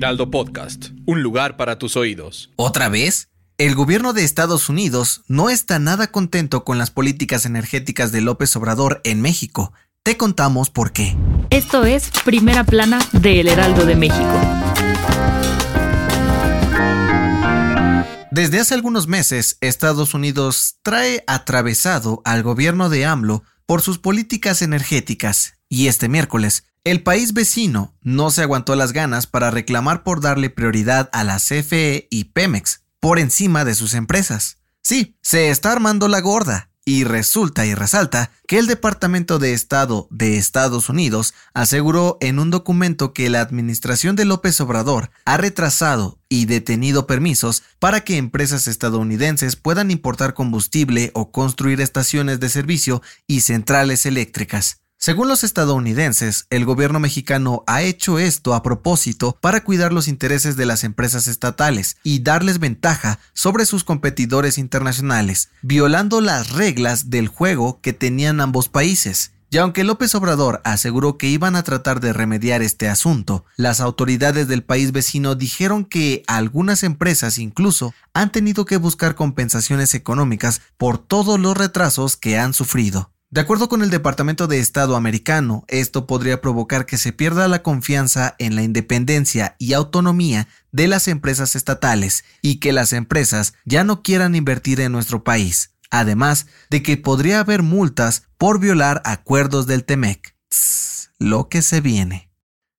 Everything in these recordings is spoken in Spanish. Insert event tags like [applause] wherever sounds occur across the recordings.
Heraldo Podcast, un lugar para tus oídos. ¿Otra vez? El gobierno de Estados Unidos no está nada contento con las políticas energéticas de López Obrador en México. Te contamos por qué. Esto es Primera Plana de El Heraldo de México. Desde hace algunos meses, Estados Unidos trae atravesado al gobierno de AMLO por sus políticas energéticas y este miércoles el país vecino no se aguantó las ganas para reclamar por darle prioridad a la CFE y Pemex por encima de sus empresas. Sí, se está armando la gorda, y resulta y resalta que el Departamento de Estado de Estados Unidos aseguró en un documento que la administración de López Obrador ha retrasado y detenido permisos para que empresas estadounidenses puedan importar combustible o construir estaciones de servicio y centrales eléctricas. Según los estadounidenses, el gobierno mexicano ha hecho esto a propósito para cuidar los intereses de las empresas estatales y darles ventaja sobre sus competidores internacionales, violando las reglas del juego que tenían ambos países. Y aunque López Obrador aseguró que iban a tratar de remediar este asunto, las autoridades del país vecino dijeron que algunas empresas incluso han tenido que buscar compensaciones económicas por todos los retrasos que han sufrido. De acuerdo con el Departamento de Estado americano, esto podría provocar que se pierda la confianza en la independencia y autonomía de las empresas estatales y que las empresas ya no quieran invertir en nuestro país, además de que podría haber multas por violar acuerdos del TEMEC. lo que se viene.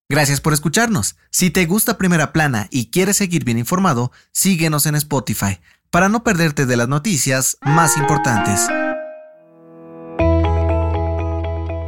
Gracias por escucharnos. Si te gusta Primera Plana y quieres seguir bien informado, síguenos en Spotify para no perderte de las noticias más importantes.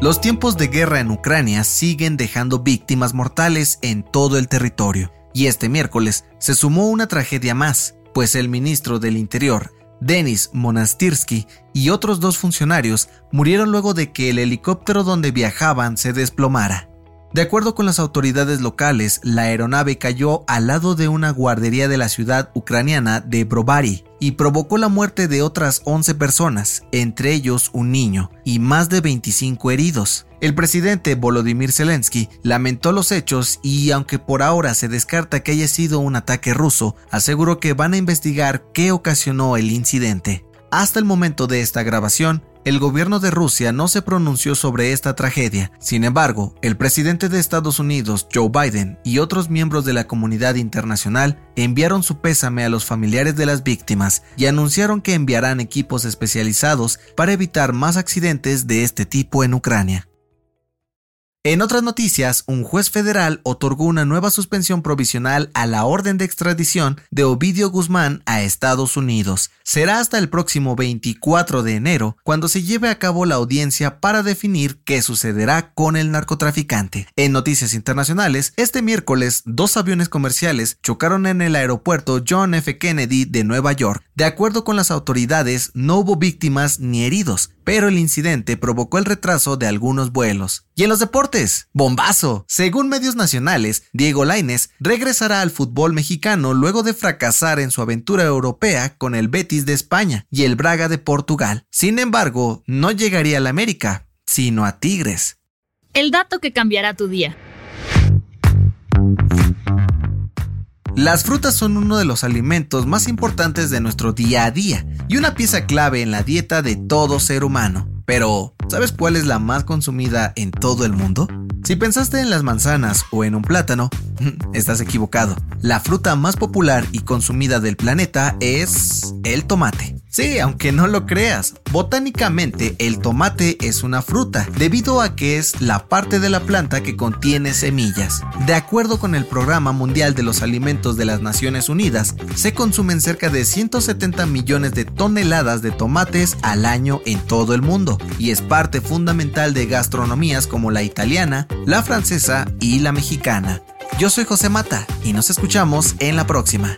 Los tiempos de guerra en Ucrania siguen dejando víctimas mortales en todo el territorio, y este miércoles se sumó una tragedia más, pues el ministro del Interior, Denis Monastirsky, y otros dos funcionarios murieron luego de que el helicóptero donde viajaban se desplomara. De acuerdo con las autoridades locales, la aeronave cayó al lado de una guardería de la ciudad ucraniana de Brovary y provocó la muerte de otras 11 personas, entre ellos un niño, y más de 25 heridos. El presidente Volodymyr Zelensky lamentó los hechos y, aunque por ahora se descarta que haya sido un ataque ruso, aseguró que van a investigar qué ocasionó el incidente. Hasta el momento de esta grabación, el gobierno de Rusia no se pronunció sobre esta tragedia. Sin embargo, el presidente de Estados Unidos, Joe Biden, y otros miembros de la comunidad internacional enviaron su pésame a los familiares de las víctimas y anunciaron que enviarán equipos especializados para evitar más accidentes de este tipo en Ucrania. En otras noticias, un juez federal otorgó una nueva suspensión provisional a la orden de extradición de Ovidio Guzmán a Estados Unidos. Será hasta el próximo 24 de enero cuando se lleve a cabo la audiencia para definir qué sucederá con el narcotraficante. En noticias internacionales, este miércoles dos aviones comerciales chocaron en el aeropuerto John F. Kennedy de Nueva York. De acuerdo con las autoridades, no hubo víctimas ni heridos, pero el incidente provocó el retraso de algunos vuelos. Y en los deportes, bombazo. Según medios nacionales, Diego Lainez regresará al fútbol mexicano luego de fracasar en su aventura europea con el Betis de España y el Braga de Portugal. Sin embargo, no llegaría al América, sino a Tigres. El dato que cambiará tu día. Las frutas son uno de los alimentos más importantes de nuestro día a día y una pieza clave en la dieta de todo ser humano. Pero, ¿sabes cuál es la más consumida en todo el mundo? Si pensaste en las manzanas o en un plátano, [laughs] estás equivocado. La fruta más popular y consumida del planeta es el tomate. Sí, aunque no lo creas, botánicamente el tomate es una fruta, debido a que es la parte de la planta que contiene semillas. De acuerdo con el Programa Mundial de los Alimentos de las Naciones Unidas, se consumen cerca de 170 millones de toneladas de tomates al año en todo el mundo, y es parte fundamental de gastronomías como la italiana, la francesa y la mexicana. Yo soy José Mata y nos escuchamos en la próxima.